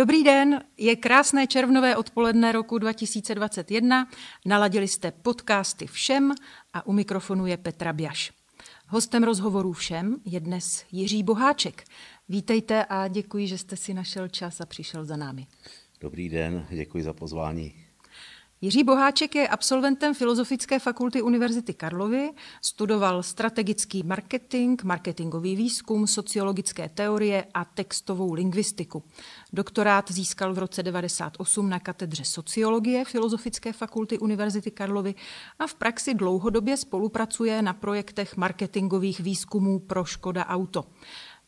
Dobrý den, je krásné červnové odpoledne roku 2021. Naladili jste podcasty Všem a u mikrofonu je Petra Bjaš. Hostem rozhovorů Všem je dnes Jiří Boháček. Vítejte a děkuji, že jste si našel čas a přišel za námi. Dobrý den, děkuji za pozvání. Jiří Boháček je absolventem Filozofické fakulty Univerzity Karlovy, studoval strategický marketing, marketingový výzkum, sociologické teorie a textovou lingvistiku. Doktorát získal v roce 1998 na katedře sociologie Filozofické fakulty Univerzity Karlovy a v praxi dlouhodobě spolupracuje na projektech marketingových výzkumů pro Škoda Auto.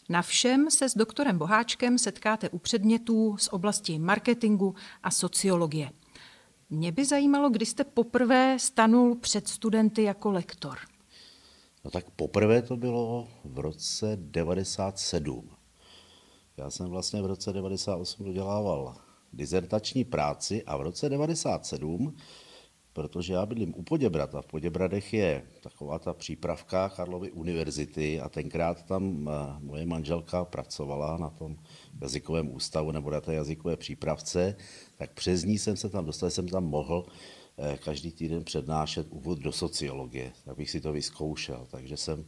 Na všem se s doktorem Boháčkem setkáte u předmětů z oblasti marketingu a sociologie. Mě by zajímalo, kdy jste poprvé stanul před studenty jako lektor. No tak poprvé to bylo v roce 97. Já jsem vlastně v roce 98 dodělával dizertační práci a v roce 97 protože já bydlím u Poděbrat a v Poděbradech je taková ta přípravka Karlovy univerzity a tenkrát tam eh, moje manželka pracovala na tom jazykovém ústavu nebo na té jazykové přípravce, tak přes ní jsem se tam dostal, jsem tam mohl eh, každý týden přednášet úvod do sociologie, abych si to vyzkoušel. Takže jsem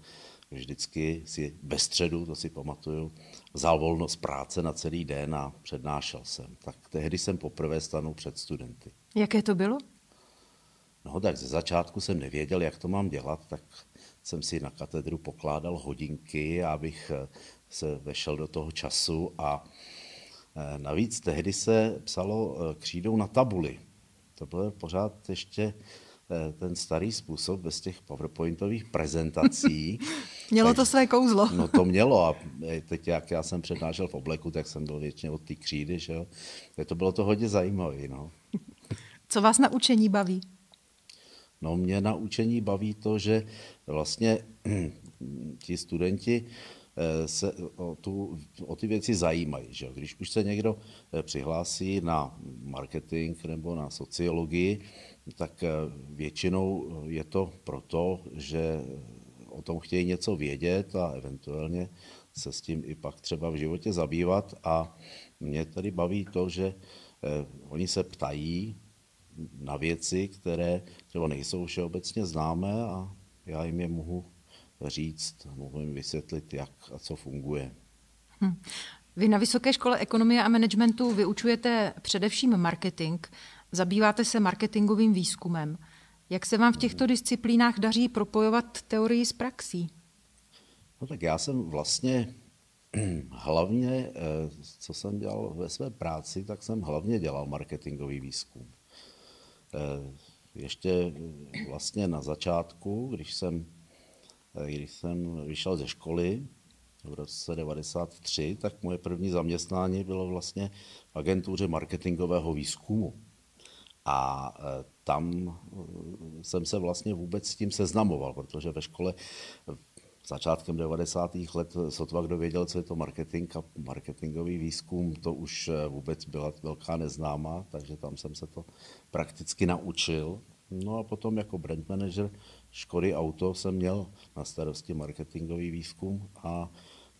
vždycky si bez středu, to si pamatuju, vzal volnost práce na celý den a přednášel jsem. Tak tehdy jsem poprvé stanul před studenty. Jaké to bylo? No tak ze začátku jsem nevěděl, jak to mám dělat, tak jsem si na katedru pokládal hodinky, abych eh, se vešel do toho času a navíc tehdy se psalo eh, křídou na tabuli. To byl pořád ještě ten starý způsob bez těch PowerPointových prezentací. mělo tak, to své kouzlo. no to mělo a teď jak já jsem přednášel v obleku, tak jsem byl většině od té křídy, že jo. To bylo to hodně zajímavé, no. Co vás na učení baví? No mě na učení baví to, že vlastně ti studenti eh, se o, tu, o ty věci zajímají. Že? Když už se někdo eh, přihlásí na marketing nebo na sociologii, tak eh, většinou je to proto, že o tom chtějí něco vědět a eventuálně se s tím i pak třeba v životě zabývat. A mě tady baví to, že oni se ptají, na věci, které třeba nejsou všeobecně známé a já jim je mohu říct, mohu jim vysvětlit, jak a co funguje. Hm. Vy na Vysoké škole ekonomie a managementu vyučujete především marketing, zabýváte se marketingovým výzkumem. Jak se vám v těchto disciplínách daří propojovat teorii s praxí? No tak já jsem vlastně hlavně, eh, co jsem dělal ve své práci, tak jsem hlavně dělal marketingový výzkum. Eh, ještě vlastně na začátku, když jsem, eh, když jsem vyšel ze školy v roce 93, tak moje první zaměstnání bylo vlastně v agentuře marketingového výzkumu. A eh, tam jsem se vlastně vůbec s tím seznamoval, protože ve škole začátkem 90. let sotva kdo věděl, co je to marketing a marketingový výzkum, to už eh, vůbec byla velká neznámá, takže tam jsem se to prakticky naučil. No a potom jako brand manager Škody Auto jsem měl na starosti marketingový výzkum a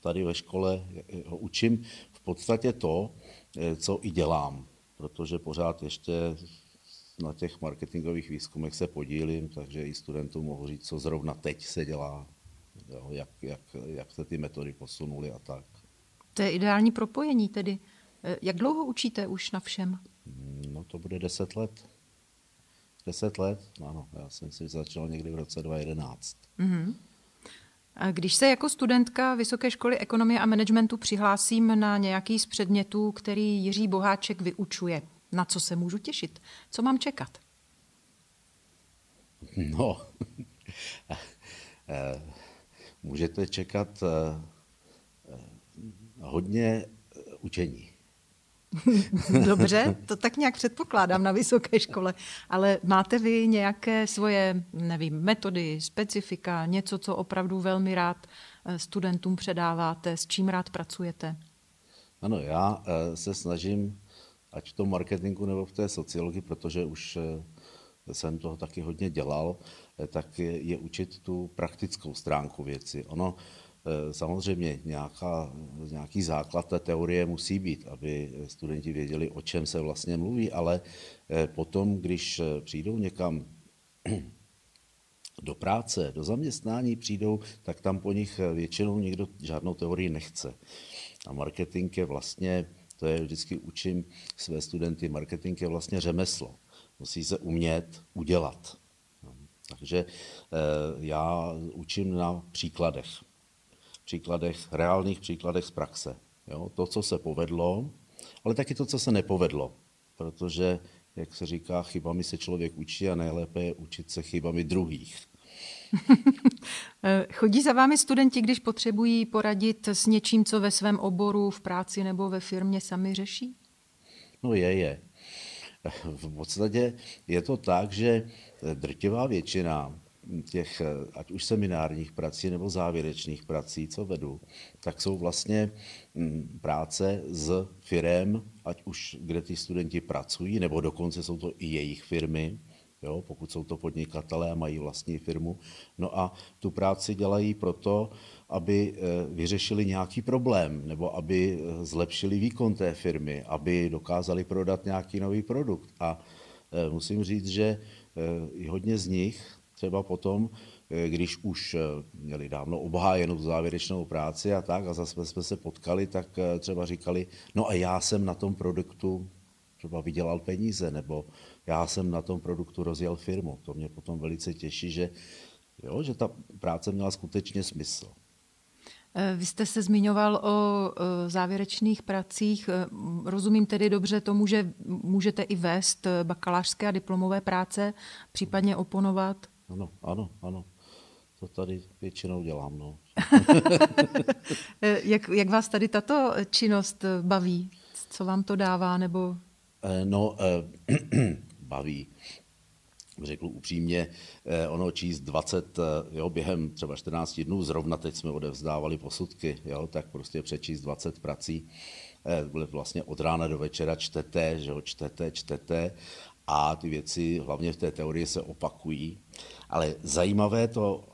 tady ve škole eh, ho učím v podstatě to, eh, co i dělám, protože pořád ještě na těch marketingových výzkumech se podílím, takže i studentům mohu říct, co zrovna teď se dělá jo, jak, jak, jak se ty metody posunuly a tak. To je ideální propojení tedy. E, jak dlouho učíte už na všem? No to bude deset let. Deset let, ano. Já jsem si začal někdy v roce 2011. Mm-hmm. A když se jako studentka Vysoké školy ekonomie a managementu přihlásím na nějaký z předmětů, který Jiří Boháček vyučuje, na co se můžu těšit? Co mám čekat? No, e, můžete čekat eh, eh, hodně eh, učení. Dobře, to tak nějak předpokládám na vysoké škole, ale máte vy nějaké svoje, nevím, metody, specifika, něco, co opravdu velmi rád studentům předáváte, s čím rád pracujete? Ano, já se snažím, ať v tom marketingu nebo v té sociologii, protože už jsem toho taky hodně dělal, tak je, je učit tu praktickou stránku věci. Ono samozřejmě nějaká, nějaký základ té teorie musí být, aby studenti věděli, o čem se vlastně mluví, ale potom, když přijdou někam do práce, do zaměstnání přijdou, tak tam po nich většinou nikdo žádnou teorii nechce. A marketing je vlastně, to je vždycky učím své studenty, marketing je vlastně řemeslo. Musí se umět udělat. Takže eh, já učím na příkladech. Příkladech, reálných příkladech z praxe. Jo? To, co se povedlo, ale taky to, co se nepovedlo. Protože jak se říká, chybami se člověk učí a nejlépe je učit se chybami druhých. Chodí za vámi studenti, když potřebují poradit s něčím, co ve svém oboru, v práci nebo ve firmě sami řeší? No je, je. V podstatě je to tak, že drtivá většina těch, ať už seminárních prací nebo závěrečných prací, co vedu, tak jsou vlastně mm, práce s firem, ať už kde ty studenti pracují, nebo dokonce jsou to i jejich firmy, jo, pokud jsou to podnikatelé a mají vlastní firmu. No a tu práci dělají proto, aby eh, vyřešili nějaký problém, nebo aby eh, zlepšili výkon té firmy, aby dokázali prodat nějaký nový produkt. A eh, musím říct, že hodně z nich třeba potom, když už měli dávno obhájenou závěrečnou práci a tak, a zase jsme se potkali, tak třeba říkali, no a já jsem na tom produktu třeba vydělal peníze, nebo já jsem na tom produktu rozjel firmu. To mě potom velice těší, že, jo, že ta práce měla skutečně smysl. Eh, vy jste se zmiňoval o závěrečných pracích. Eh, rozumím tedy dobře tomu, že můžete i vést eh, bakalářské a diplomové práce, případně oponovat? Ano, ano, ano. To tady většinou dělám. No. jak, jak vás tady tato činnost baví? Co vám to dává? Nebo... No, baví. Řekl upřímně, eh, ono číst 20, eh, jo, během třeba 14 dnů, zrovna teď jsme odevzdávali posudky, jo, tak prostě přečíst 20 prací, eh, vlastně od rána do večera čtete, že jo, čtete, čtete a ty věci hlavně v té teorii se opakují. Ale zajímavé to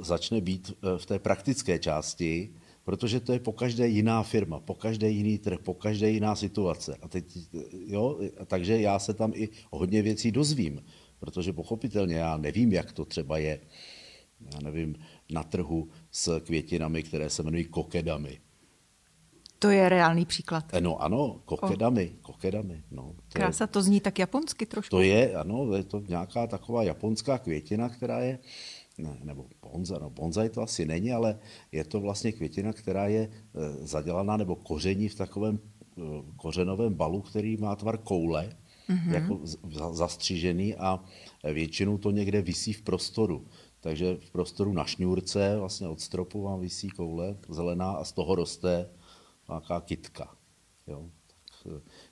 začne být v té praktické části, protože to je po každé jiná firma, po každé jiný trh, po každé jiná situace. A teď, jo, takže já se tam i hodně věcí dozvím, protože pochopitelně já nevím, jak to třeba je, já nevím, na trhu s květinami, které se jmenují kokedami. To je reálný příklad. No ano, kokedami, o. kokedami. No, to Krása, je, to zní tak japonsky trošku. To je, ano, je to nějaká taková japonská květina, která je ne, nebo bonza, no bonzaj to asi není, ale je to vlastně květina, která je e, zadělaná nebo koření v takovém e, kořenovém balu, který má tvar koule, mm-hmm. jako zastřížený a většinou to někde visí v prostoru. Takže v prostoru na šňůrce, vlastně od stropu vám visí koule zelená a z toho roste nějaká kitka. Jo.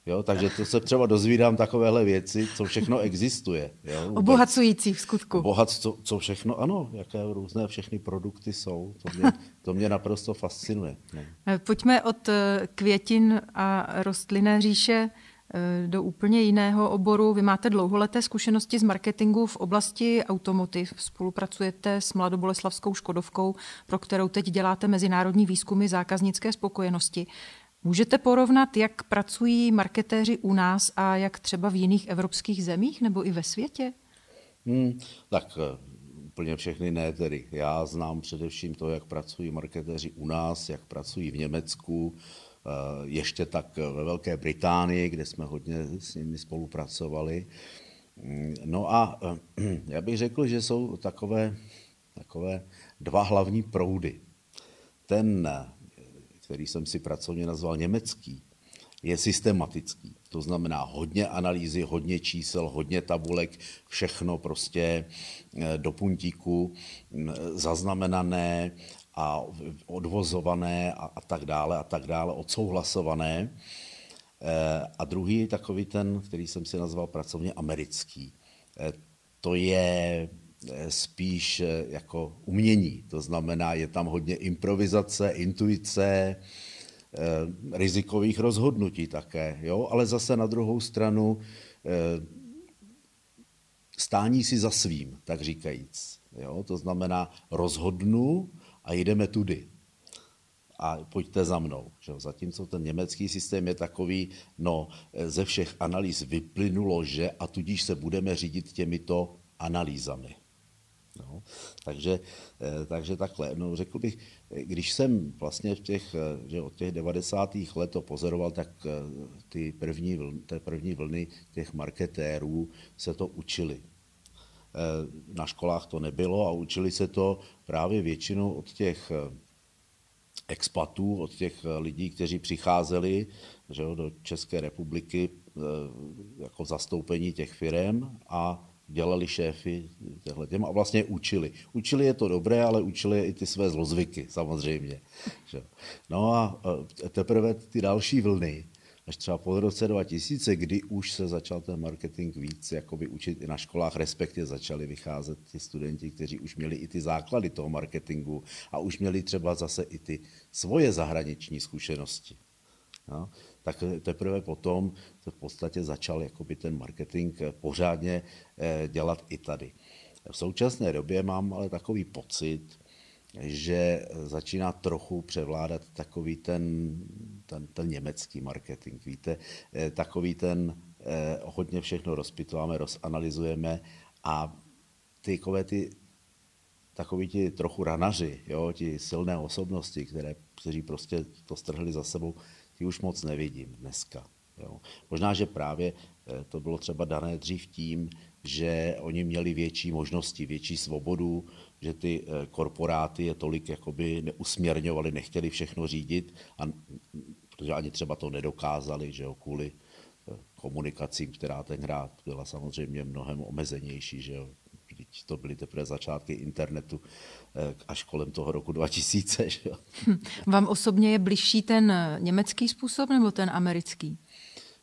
Jo, takže to se třeba dozvídám takovéhle věci, co všechno existuje. Jo, Obohacující v skutku. Obohac, co, co všechno, ano, jaké různé všechny produkty jsou. To mě, to mě naprosto fascinuje. No. Pojďme od eh, květin a rostlinné říše do úplně jiného oboru. Vy máte dlouholeté zkušenosti z marketingu v oblasti automotiv. Spolupracujete s Mladoboleslavskou Škodovkou, pro kterou teď děláte mezinárodní výzkumy zákaznické spokojenosti. Můžete porovnat, jak pracují marketéři u nás a jak třeba v jiných evropských zemích nebo i ve světě? Hmm, tak eh, úplně všechny ne tedy. Já znám především to, jak pracují marketéři u nás, jak pracují v Německu, eh, ještě tak ve Velké Británii, kde jsme hodně s nimi spolupracovali. Hmm, no a eh, já bych řekl, že jsou takové, takové dva hlavní proudy. Ten který jsem si pracovně nazval německý, je systematický. To znamená hodně analýzy, hodně čísel, hodně tabulek, všechno prostě eh, do puntíku mm, zaznamenané a odvozované a, a tak dále a tak dále, odsouhlasované. Eh, a druhý takový ten, který jsem si nazval pracovně americký. Eh, to je spíš jako umění. To znamená, je tam hodně improvizace, intuice, eh, rizikových rozhodnutí také. Jo? Ale zase na druhou stranu eh, stání si za svým, tak říkajíc. Jo? To znamená, rozhodnu a jdeme tudy. a pojďte za mnou. Že? Zatímco ten německý systém je takový, no ze všech analýz vyplynulo, že a tudíž se budeme řídit těmito analýzami. No, takže, eh, takže takhle. No, řekl bych, když jsem vlastně v těch, eh, že od těch 90. let to pozoroval, tak eh, ty první, vlny, ty první vlny těch marketérů se to učili. Na školách to nebylo a učili se to právě většinou od těch expatů, od těch lidí, kteří přicházeli že jo, do České republiky jako zastoupení těch firm a dělali šéfy těchto těm a vlastně učili. Učili je to dobré, ale učili je i ty své zlozvyky, samozřejmě. No a teprve ty další vlny, až třeba po roce 2000, kdy už se začal ten marketing víc jakoby učit i na školách, respektive začali vycházet ti studenti, kteří už měli i ty základy toho marketingu a už měli třeba zase i ty svoje zahraniční zkušenosti. No, tak teprve potom se v podstatě začal jakoby ten marketing pořádně eh, dělat i tady. V současné době mám ale takový pocit, že začíná trochu převládat takový ten, ten, ten německý marketing. Víte, eh, takový ten eh, hodně všechno rozpitováme, rozanalizujeme a ty, ty takový ti trochu ranaři, jo, ti silné osobnosti, které, kteří prostě to strhli za sebou, ty už moc nevidím dneska. Jo. Možná, že právě eh, to bylo třeba dané dřív tím, že oni měli větší možnosti, větší svobodu, že ty eh, korporáty je tolik jakoby neusměrňovali, nechtěli všechno řídit, a, protože ani třeba to nedokázali, že jo, kvůli eh, komunikacím, která tenkrát byla samozřejmě mnohem omezenější, že jo, Vždyť to byly teprve začátky internetu až kolem toho roku 2000. Že? Hm. Vám osobně je bližší ten německý způsob nebo ten americký?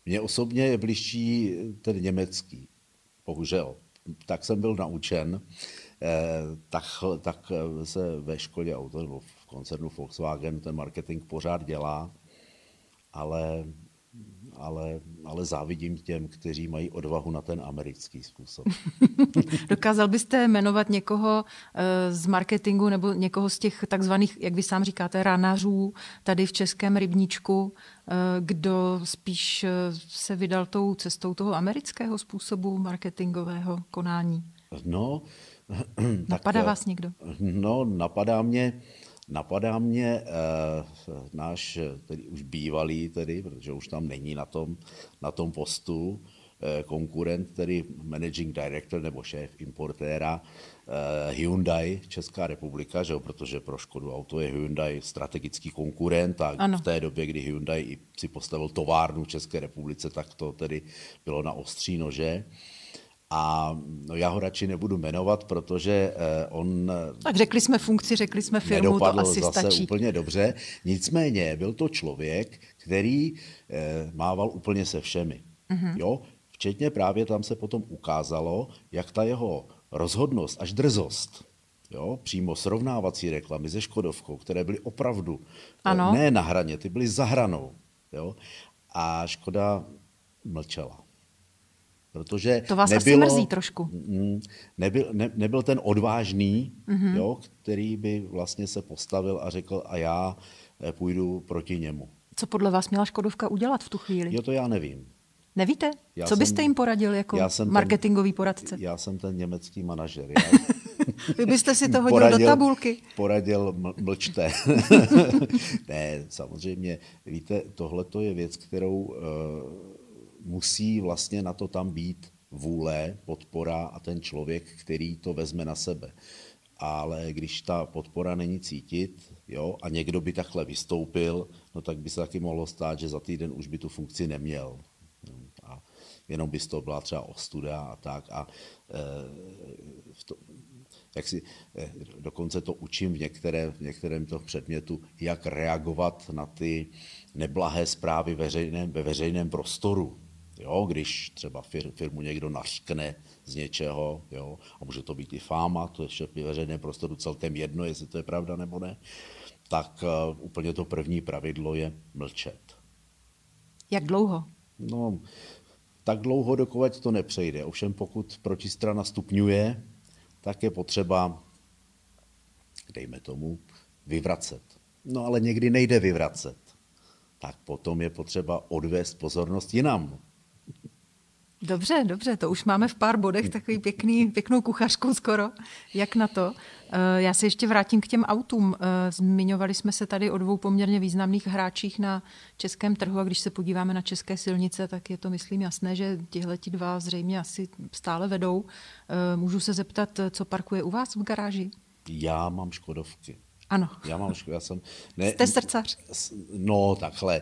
Mně osobně je bližší ten německý, bohužel. Tak jsem byl naučen, eh, tak, tak se ve školě auto nebo v koncernu Volkswagen ten marketing pořád dělá, ale ale, ale závidím těm, kteří mají odvahu na ten americký způsob. Dokázal byste jmenovat někoho eh, z marketingu nebo někoho z těch takzvaných, jak vy sám říkáte, ranařů tady v českém rybníčku, eh, kdo spíš eh, se vydal tou cestou toho amerického způsobu marketingového konání? No, napadá tak, vás někdo? No, napadá mě Napadá mě eh, náš tedy už bývalý, tedy, protože už tam není na tom, na tom postu, eh, konkurent, tedy managing director nebo šéf importéra eh, Hyundai Česká republika, že jo, protože pro Škodu auto je Hyundai strategický konkurent a ano. v té době, kdy Hyundai si postavil továrnu v České republice, tak to tedy bylo na ostří nože. A no, já ho radši nebudu jmenovat, protože eh, on... Tak řekli jsme funkci, řekli jsme firmu, to asi zase stačí. úplně dobře. Nicméně byl to člověk, který eh, mával úplně se všemi. Mm-hmm. Jo? Včetně právě tam se potom ukázalo, jak ta jeho rozhodnost až drzost, jo? přímo srovnávací reklamy se Škodovkou, které byly opravdu eh, ano. ne na hraně, ty byly za hranou. Jo? A Škoda mlčela. Protože to vás nebylo, asi mrzí trošku. Mm, nebyl, ne, nebyl ten odvážný, mm-hmm. jo, který by vlastně se postavil a řekl a já eh, půjdu proti němu. Co podle vás měla Škodovka udělat v tu chvíli? Jo, to já nevím. Nevíte? Já Co byste jsem, jim poradil jako já jsem marketingový ten, poradce? Já jsem ten německý manažer. Já... Vy byste si to hodil poradil, do tabulky. Poradil, mlčte. ne, samozřejmě, víte, tohle je věc, kterou uh, musí vlastně na to tam být vůle, podpora a ten člověk, který to vezme na sebe. Ale když ta podpora není cítit jo, a někdo by takhle vystoupil, no tak by se taky mohlo stát, že za týden už by tu funkci neměl. A jenom by to byla třeba ostuda a tak. A e, v to, jak si, e, dokonce to učím v, některé, v některém toho předmětu, jak reagovat na ty neblahé zprávy veřejném, ve veřejném prostoru. Jo, když třeba fir, firmu někdo nařkne z něčeho, jo, a může to být i fáma, to je v veřejném prostoru celkem jedno, jestli to je pravda nebo ne, tak uh, úplně to první pravidlo je mlčet. Jak dlouho? No, tak dlouho, dokud to nepřejde. Ovšem pokud protistrana stupňuje, tak je potřeba, dejme tomu, vyvracet. no ale někdy nejde vyvracet. Tak potom je potřeba odvést pozornost jinam. Dobře, dobře, to už máme v pár bodech takový pěkný, pěknou kuchařku skoro. Jak na to? Eh, já se ještě vrátím k těm autům. Eh, zmiňovali jsme se tady o dvou poměrně významných hráčích na českém trhu a když se podíváme na české silnice, tak je to, myslím, jasné, že tihle dva zřejmě asi stále vedou. Eh, můžu se zeptat, co parkuje u vás v garáži? Já mám Škodovky. Ano. Já mám, já jsem... Ne, Jste srdcař. No, takhle.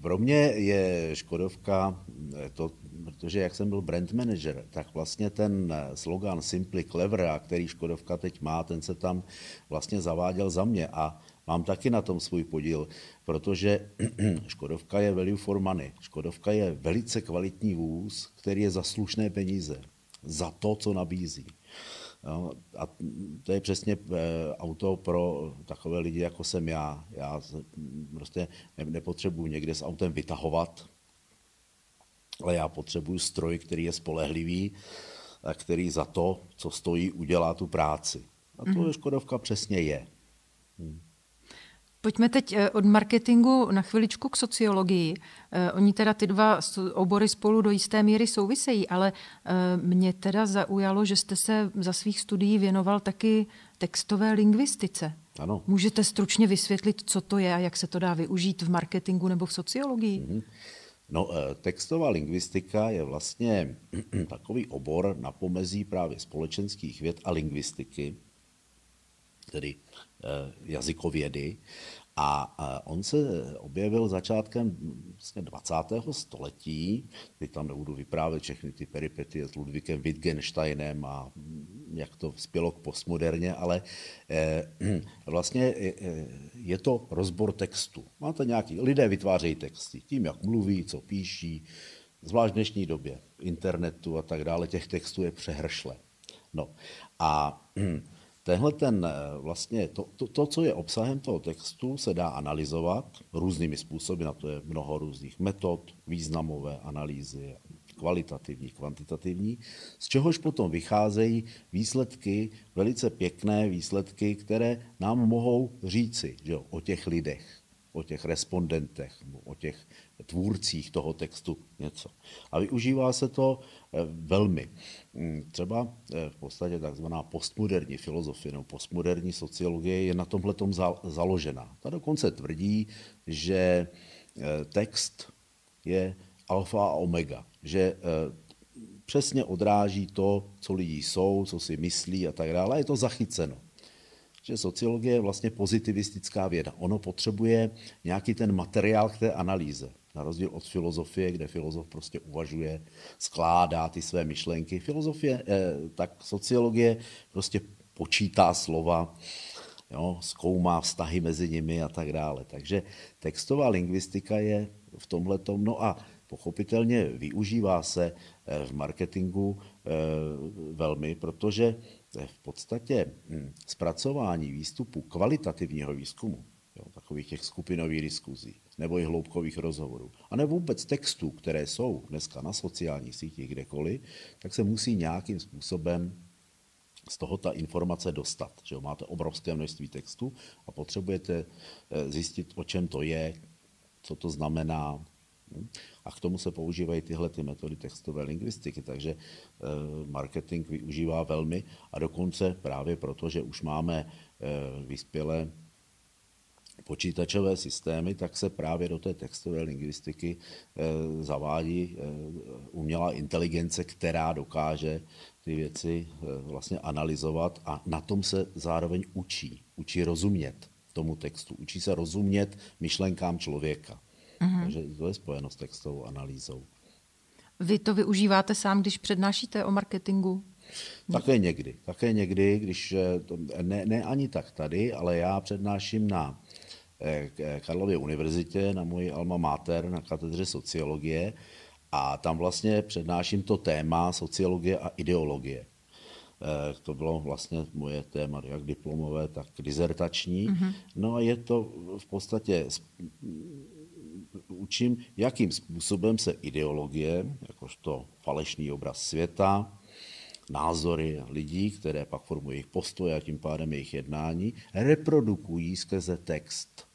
Pro mě je Škodovka to, protože jak jsem byl brand manager, tak vlastně ten slogan Simply Clever, který Škodovka teď má, ten se tam vlastně zaváděl za mě a mám taky na tom svůj podíl, protože Škodovka je value for money. Škodovka je velice kvalitní vůz, který je za slušné peníze, za to, co nabízí. No, a to je přesně eh, auto pro takové lidi, jako jsem já. Já prostě nepotřebuji někde s autem vytahovat, ale já potřebuji stroj, který je spolehlivý, a který za to, co stojí, udělá tu práci. A to mm. Škodovka přesně je. Hmm. Pojďme teď eh, od marketingu na chviličku k sociologii. Eh, oni teda ty dva obory spolu do jisté míry souvisejí, ale eh, mě teda zaujalo, že jste se za svých studií věnoval taky textové lingvistice. Ano. Můžete stručně vysvětlit, co to je a jak se to dá využít v marketingu nebo v sociologii? Mm-hmm. No, textová lingvistika je vlastně takový obor na pomezí právě společenských věd a lingvistiky, tedy jazykovědy. A on se objevil začátkem vlastně 20. století, teď tam nebudu vyprávět všechny ty peripetie s Ludvíkem Wittgensteinem a jak to spělo k postmoderně, ale eh, vlastně je to rozbor textu. Máte nějaký, lidé vytvářejí texty tím, jak mluví, co píší, zvlášť v dnešní době, internetu a tak dále, těch textů je přehršle. No a Tenhle ten eh, vlastně, to, to, to, co je obsahem toho textu, se dá analyzovat různými způsoby, na to je mnoho různých metod, významové analýzy, kvalitativní, kvantitativní, z čehož potom vycházejí výsledky, velice pěkné výsledky, které nám mohou říci že jo, o těch lidech o těch respondentech, o těch tvůrcích toho textu něco. A využívá se to velmi. Mm, třeba eh, v podstatě takzvaná postmoderní filozofie nebo postmoderní sociologie je na tomhle založena. Ta dokonce tvrdí, že eh, text je alfa a omega, že přesně odráží to, co lidi jsou, co si myslí a tak dále. Je to zachyceno že sociologie je vlastně pozitivistická věda. Ono potřebuje nějaký ten materiál k té analýze. Na rozdíl od filozofie, kde filozof prostě uvažuje, skládá ty své myšlenky. Filozofie, eh, tak sociologie prostě počítá slova, jo, zkoumá vztahy mezi nimi a tak dále. Takže textová lingvistika je v tomhle tom. No a pochopitelně využívá se eh, v marketingu eh, velmi, protože v podstatě hm, zpracování výstupu kvalitativního výzkumu, jo, takových těch skupinových diskuzí, nebo i hloubkových rozhovorů, a nebo vůbec textů, které jsou dneska na sociálních sítích kdekoliv, tak se musí nějakým způsobem z toho ta informace dostat. Že jo? Máte obrovské množství textů a potřebujete eh, zjistit, o čem to je, co to znamená, a k tomu se používají tyhle ty metody textové lingvistiky, takže eh, marketing využívá velmi a dokonce právě proto, že už máme eh, vyspělé počítačové systémy, tak se právě do té textové lingvistiky eh, zavádí umělá inteligence, která dokáže ty věci vlastně analyzovat a na tom se zároveň učí. Učí rozumět tomu textu, učí se rozumět myšlenkám člověka. Mm-hmm. Takže to je spojeno s textovou analýzou. Vy to využíváte sám, když přednášíte o marketingu? Také někdy. Také někdy, když eh, ne, ne ani tak tady, ale já přednáším na eh, Karlově univerzitě, na moji alma mater, na katedře sociologie a tam vlastně přednáším to téma sociologie a ideologie. Eh, to bylo vlastně moje téma, jak diplomové, tak dizertační. Mm-hmm. No a je to v podstatě učím, jakým způsobem se ideologie, jakožto falešný obraz světa, názory lidí, které pak formují jejich postoje a tím pádem jejich jednání, reprodukují skrze text.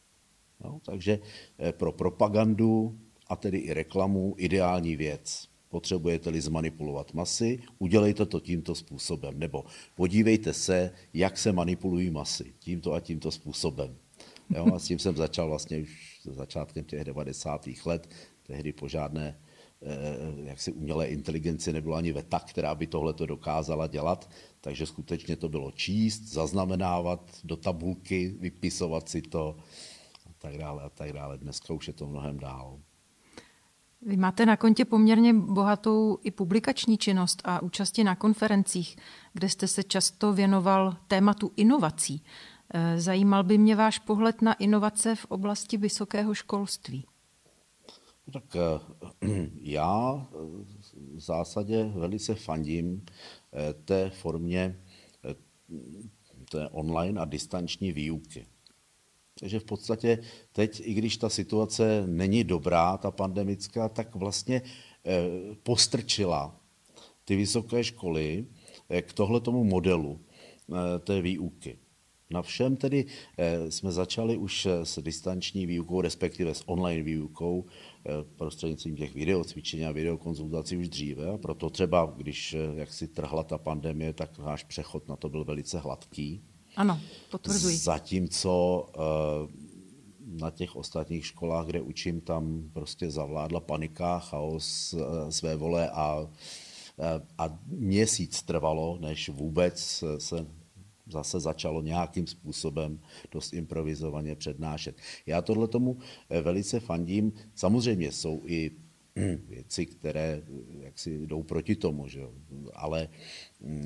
No, takže eh, pro propagandu a tedy i reklamu ideální věc. Potřebujete-li zmanipulovat masy, udělejte to tímto způsobem. Nebo podívejte se, jak se manipulují masy. Tímto a tímto způsobem. Jo, a s tím jsem začal vlastně už začátkem těch 90. let. Tehdy po žádné eh, jaksi umělé inteligenci nebylo ani veta, která by tohle to dokázala dělat, takže skutečně to bylo číst, zaznamenávat do tabulky, vypisovat si to tak dále a tak dále. Dneska už je to mnohem dál. Vy máte na kontě poměrně bohatou i publikační činnost a účasti na konferencích, kde jste se často věnoval tématu inovací. Eh, zajímal by mě váš pohled na inovace v oblasti vysokého školství. Tak eh, já v zásadě velice fandím té formě té online a distanční výuky. Takže v podstatě teď, i když ta situace není dobrá, ta pandemická, tak vlastně postrčila ty vysoké školy k tohletomu modelu té výuky. Na všem tedy eh, jsme začali už s distanční výukou, respektive s online výukou eh, prostřednictvím těch videocvičení a videokonzultací už dříve. A proto třeba, když eh, jak si trhla ta pandemie, tak náš přechod na to byl velice hladký. Ano, potvrzuji. Zatímco na těch ostatních školách, kde učím, tam prostě zavládla panika, chaos, své vole a, a měsíc trvalo, než vůbec se zase začalo nějakým způsobem dost improvizovaně přednášet. Já tohle tomu eh, velice fandím. Samozřejmě jsou i věci, které eh, jaksi jdou proti tomu, že? ale mm,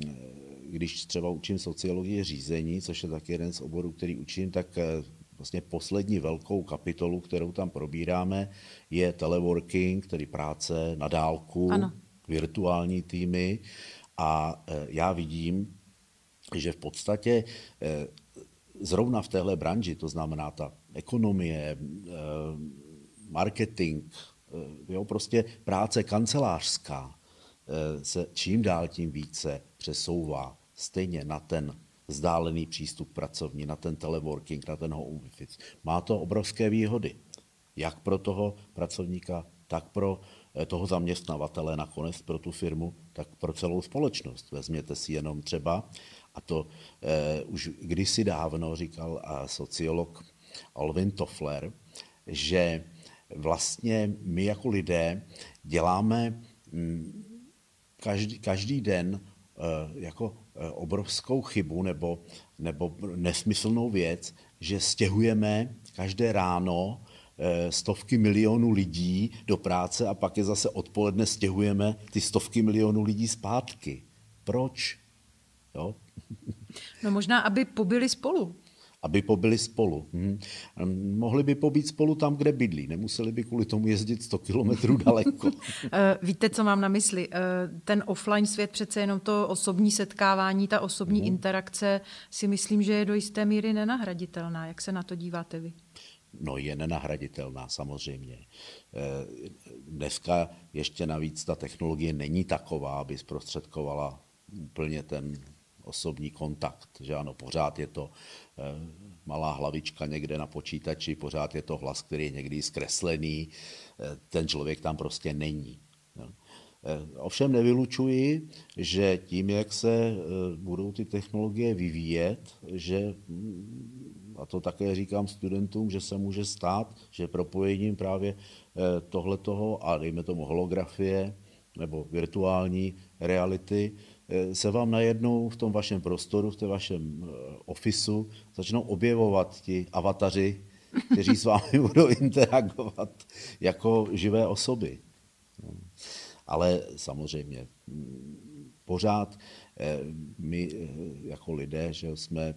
když třeba učím sociologii řízení, což je taky jeden z oborů, který učím, tak eh, vlastně poslední velkou kapitolu, kterou tam probíráme, je teleworking, tedy práce na dálku, ano. virtuální týmy. A já vidím, že v podstatě eh, zrovna v téhle branži, to znamená ta ekonomie, eh, marketing, eh, jo, prostě práce kancelářská, se čím dál tím více přesouvá stejně na ten vzdálený přístup pracovní, na ten teleworking, na ten home office. Má to obrovské výhody, jak pro toho pracovníka, tak pro toho zaměstnavatele, nakonec pro tu firmu, tak pro celou společnost. Vezměte si jenom třeba a to eh, už kdysi dávno říkal a sociolog Alvin Toffler, že vlastně my jako lidé děláme hm, každý, každý den eh, jako eh, obrovskou chybu nebo, nebo nesmyslnou věc, že stěhujeme každé ráno eh, stovky milionů lidí do práce a pak je zase odpoledne stěhujeme ty stovky milionů lidí zpátky. Proč? Jo? No možná, aby pobyli spolu. Aby pobyli spolu. Hm. Mohli by pobít spolu tam, kde bydlí. Nemuseli by kvůli tomu jezdit 100 kilometrů daleko. Eh, víte, co mám na mysli? Eh, ten offline svět přece jenom to osobní setkávání, ta osobní hm. interakce si myslím, že je do jisté míry nenahraditelná. Jak se na to díváte vy? No je nenahraditelná samozřejmě. Eh, dneska ještě navíc ta technologie není taková, aby zprostředkovala úplně ten osobní kontakt. Že ano, pořád je to eh, malá hlavička někde na počítači, pořád je to hlas, který je někdy zkreslený, eh, ten člověk tam prostě není. Eh, ovšem nevylučuji, že tím, jak se budou ty technologie vyvíjet, že, hm, a to také říkám studentům, že se může stát, že propojením právě tohletoho a dejme tomu holografie nebo virtuální reality se vám najednou v tom vašem prostoru, v tom vašem eh, ofisu začnou objevovat ti avataři, kteří s vámi budou interagovat jako živé osoby. No. Ale samozřejmě mm, pořád eh, my jako lidé, že jsme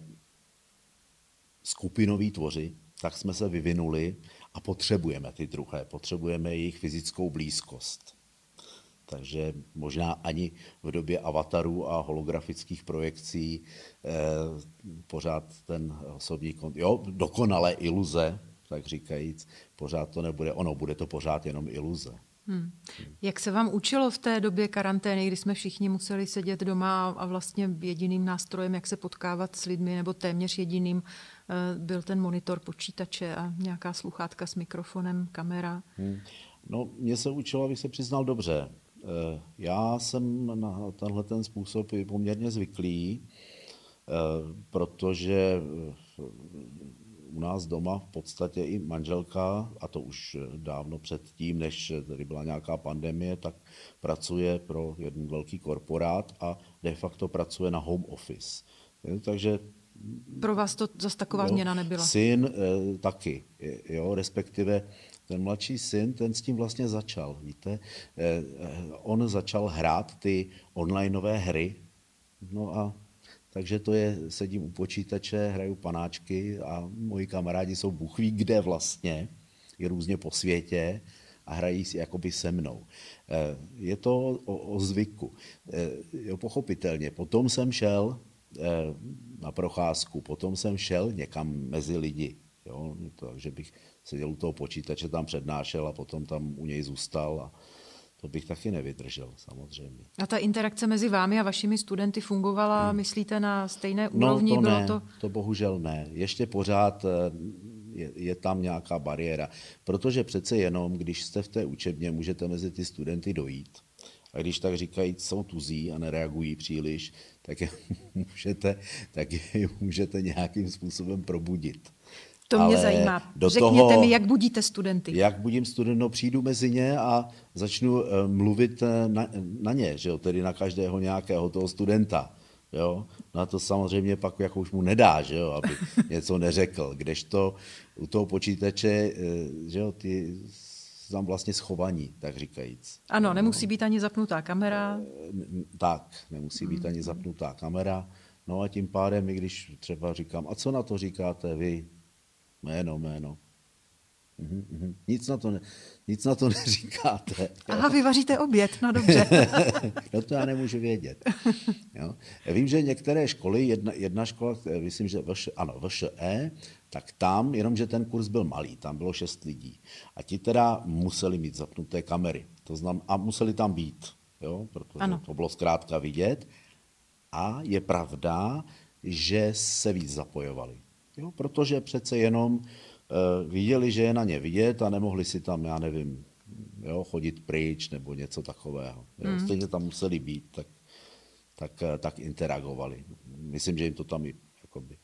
skupinoví tvoři, tak jsme se vyvinuli a potřebujeme ty druhé, potřebujeme jejich fyzickou blízkost. Takže možná ani v době avatarů a holografických projekcí eh, pořád ten osobní kont, jo, dokonalé iluze, tak říkajíc, pořád to nebude ono, bude to pořád jenom iluze. Hmm. Jak se vám učilo v té době karantény, kdy jsme všichni museli sedět doma a vlastně jediným nástrojem, jak se potkávat s lidmi, nebo téměř jediným, eh, byl ten monitor počítače a nějaká sluchátka s mikrofonem, kamera? Hmm. No, mě se učilo, abych se přiznal dobře. Eh, já jsem na tenhle ten způsob poměrně zvyklý, eh, protože u nás doma v podstatě i manželka, a to už dávno předtím, než tady byla nějaká pandemie, tak pracuje pro jeden velký korporát a de facto pracuje na home office. Takže pro vás to zase taková jo, změna nebyla? Syn e, taky, jo, respektive ten mladší syn, ten s tím vlastně začal, víte. E, on začal hrát ty onlineové hry, no a takže to je, sedím u počítače, hraju panáčky a moji kamarádi jsou buchví kde vlastně, je různě po světě a hrají si jakoby se mnou. Eh, je to o, o zvyku. Eh, jo, pochopitelně. Potom jsem šel eh, na procházku, potom jsem šel někam mezi lidi. Jo, takže bych seděl u toho počítače, tam přednášel a potom tam u něj zůstal a, to bych taky nevydržel, samozřejmě. A ta interakce mezi vámi a vašimi studenty fungovala, hmm. myslíte, na stejné no, úrovni? No to Bylo ne, to... to bohužel ne. Ještě pořád eh, je, je tam nějaká bariéra. Protože přece jenom, když jste v té učebně, můžete mezi ty studenty dojít. A když tak říkají, jsou tuzí a nereagují příliš, tak je můžete, tak je můžete nějakým způsobem probudit. To mě Ale zajímá. Do Řekněte toho, mi, jak budíte studenty. Jak budím student, no přijdu mezi ně a začnu uh, mluvit eh, na, na ně, že jo, tedy na každého nějakého toho studenta. Jo? Na no to samozřejmě pak jako už mu nedá, že jo, aby něco neřekl. Kdežto u toho počítače, eh, že jo, ty tam vlastně schovaní, tak říkajíc. Ano, no. nemusí být ani zapnutá kamera. Tak, nemusí být ani zapnutá kamera. No a tím pádem, i když třeba říkám, a co na to říkáte vy, Jméno, jméno. Uhum, uhum. Nic, na to ne, nic na to neříkáte. Aha, vy vaříte oběd, no dobře. no to já nemůžu vědět. Jo. Vím, že některé školy, jedna, jedna škola, myslím, že VŠ, ano, VŠE, tak tam, jenomže ten kurz byl malý, tam bylo šest lidí. A ti teda museli mít zapnuté kamery. To znam, a museli tam být, jo, protože ano. to bylo zkrátka vidět. A je pravda, že se víc zapojovali. Jo, protože přece jenom uh, viděli, že je na ně vidět a nemohli si tam, já nevím, jo, chodit pryč nebo něco takového. Jo. Mm. Stejně tam museli být, tak, tak, eh, tak interagovali. Myslím, že jim to tam i, jakoby,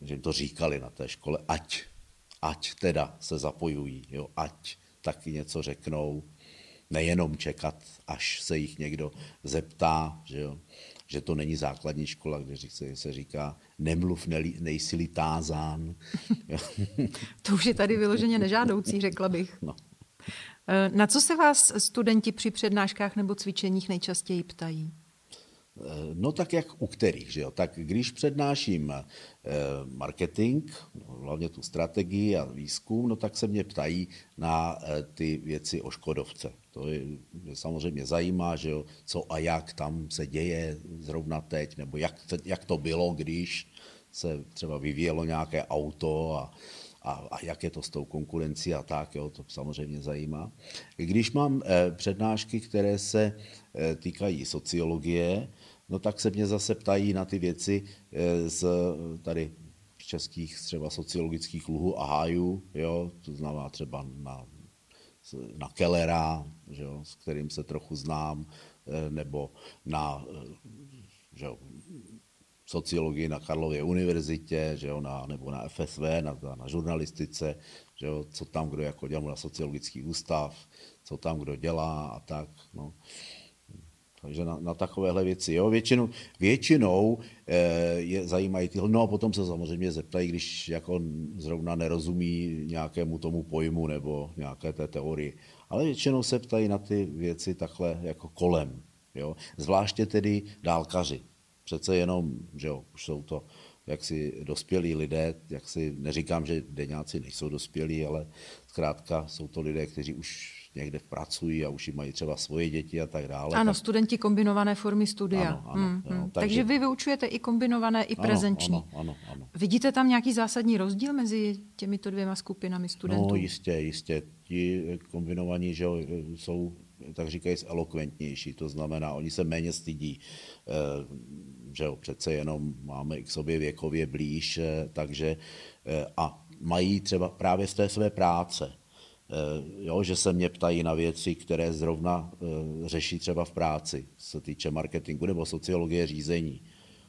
že jim to říkali na té škole, ať, ať teda se zapojují, jo, ať taky něco řeknou, nejenom čekat, až se jich někdo zeptá, že jo že to není základní škola, kde se říká nemluv, nejsi-li tázán. to už je tady vyloženě nežádoucí, řekla bych. No. Eh, na co se vás studenti při přednáškách nebo cvičeních nejčastěji ptají? Eh, no tak jak u kterých, že jo? Tak když přednáším eh, marketing, hlavně tu strategii a výzkum, no tak se mě ptají na ty věci o Škodovce. To je, samozřejmě zajímá, že jo, co a jak tam se děje zrovna teď, nebo jak, jak to bylo, když se třeba vyvíjelo nějaké auto a, a, a jak je to s tou konkurencí a tak, jo, to samozřejmě zajímá. Když mám eh, přednášky, které se eh, týkají sociologie, no tak se mě zase ptají na ty věci eh, z tady českých třeba sociologických luhů a hájů, jo, to znamená třeba na na Kellera, že jo, s kterým se trochu znám, eh, nebo na eh, že jo, sociologii na Karlově univerzitě, že jo, na, nebo na FSV, na, na žurnalistice, že jo, co tam kdo jako dělá na sociologický ústav, co tam kdo dělá a tak. No. Takže na, na takovéhle věci. Jo? Většinou, většinou e, je, zajímají tyhle. No a potom se samozřejmě zeptají, když jako zrovna nerozumí nějakému tomu pojmu nebo nějaké té teorii. Ale většinou se ptají na ty věci takhle jako kolem. Jo? Zvláště tedy dálkaři. Přece jenom, že jo, už jsou to jaksi dospělí lidé, jak si neříkám, že deňáci nejsou dospělí, ale zkrátka jsou to lidé, kteří už někde pracují a už jim mají třeba svoje děti a tak dále. Ano, tak... studenti kombinované formy studia. Ano, ano, hmm, jo, hmm. takže... takže vy vyučujete i kombinované, i prezenční. Ano, ano, ano, Vidíte tam nějaký zásadní rozdíl mezi těmito dvěma skupinami studentů? No jistě, jistě. ti kombinovaní že jsou, tak říkají, elokventnější, to znamená, oni se méně stydí, eh, že jo, přece jenom máme k sobě věkově blíž, eh, takže a mají třeba právě z té své práce, jo, že se mě ptají na věci, které zrovna řeší třeba v práci, se týče marketingu nebo sociologie řízení.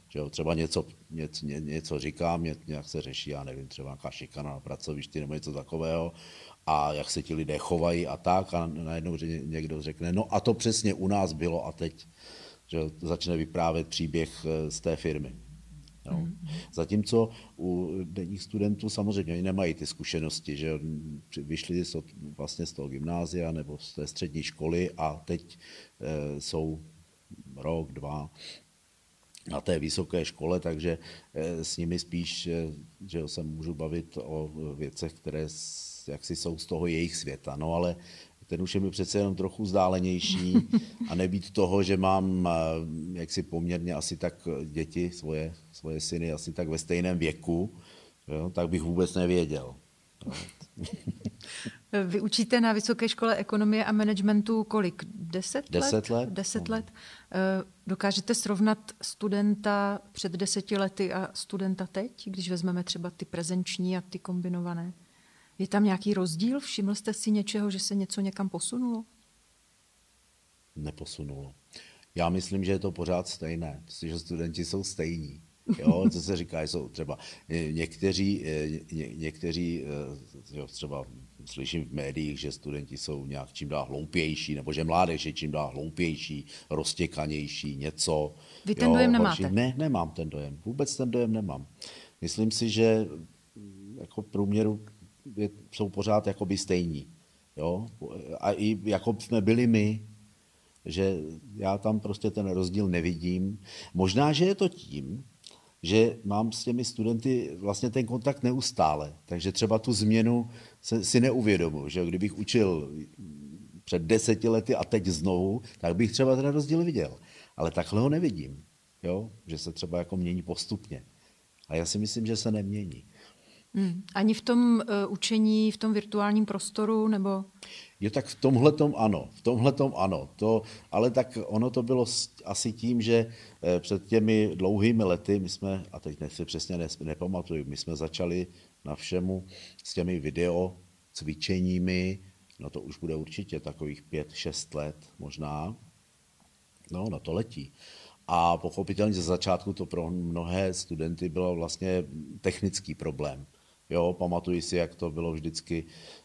Že jo, třeba něco, něco, něco říkám, nějak se řeší, já nevím, třeba nějaká šikana na pracovišti nebo něco takového a jak se ti lidé chovají a tak a najednou někdo řekne, no a to přesně u nás bylo a teď že začne vyprávět příběh eh, z té firmy. Jo. Mm. Zatímco u denních studentů samozřejmě oni nemají ty zkušenosti, že vyšli z, vlastně z toho gymnázia nebo z té střední školy a teď e, jsou rok, dva na té vysoké škole, takže eh, s nimi spíš, eh, že se můžu bavit o věcech, které jaksi jsou z toho jejich světa. No ale ten už je mi přece jenom trochu vzdálenější a nebýt toho, že mám eh, jaksi poměrně asi tak děti, svoje, svoje syny asi tak ve stejném věku, jo, tak bych vůbec nevěděl. Vy učíte na Vysoké škole ekonomie a managementu kolik? Deset, deset let? let? Deset no. let. Eh, dokážete srovnat studenta před deseti lety a studenta teď, když vezmeme třeba ty prezenční a ty kombinované? Je tam nějaký rozdíl? Všiml jste si něčeho, že se něco někam posunulo? Neposunulo. Já myslím, že je to pořád stejné, že studenti jsou stejní. Jo, co se říká, jsou třeba někteří, ně, někteří jo, třeba slyším v médiích, že studenti jsou nějak čím dál hloupější, nebo že mládež je čím dál hloupější, roztěkanější, něco. Vy ten jo, dojem nemáte? Ne, nemám ten dojem. Vůbec ten dojem nemám. Myslím si, že jako průměru je, jsou pořád jakoby stejní. Jo? A i jako jsme byli my, že já tam prostě ten rozdíl nevidím. Možná, že je to tím, že mám s těmi studenty vlastně ten kontakt neustále. Takže třeba tu změnu si neuvědomuji, že kdybych učil před deseti lety a teď znovu, tak bych třeba ten rozdíl viděl. Ale takhle ho nevidím, jo? že se třeba jako mění postupně. A já si myslím, že se nemění. Hmm. Ani v tom uh, učení, v tom virtuálním prostoru, nebo? Jo, tak v tomhle tom ano, v tomhle tom ano. To, ale tak ono to bylo asi tím, že eh, před těmi dlouhými lety, my jsme, a teď si přesně nepamatuju, my jsme začali na všemu s těmi video cvičeními, no to už bude určitě takových pět, šest let možná, no na to letí. A pochopitelně ze začátku to pro mnohé studenty bylo vlastně technický problém. Jo, pamatuji si, jak to bylo vždycky.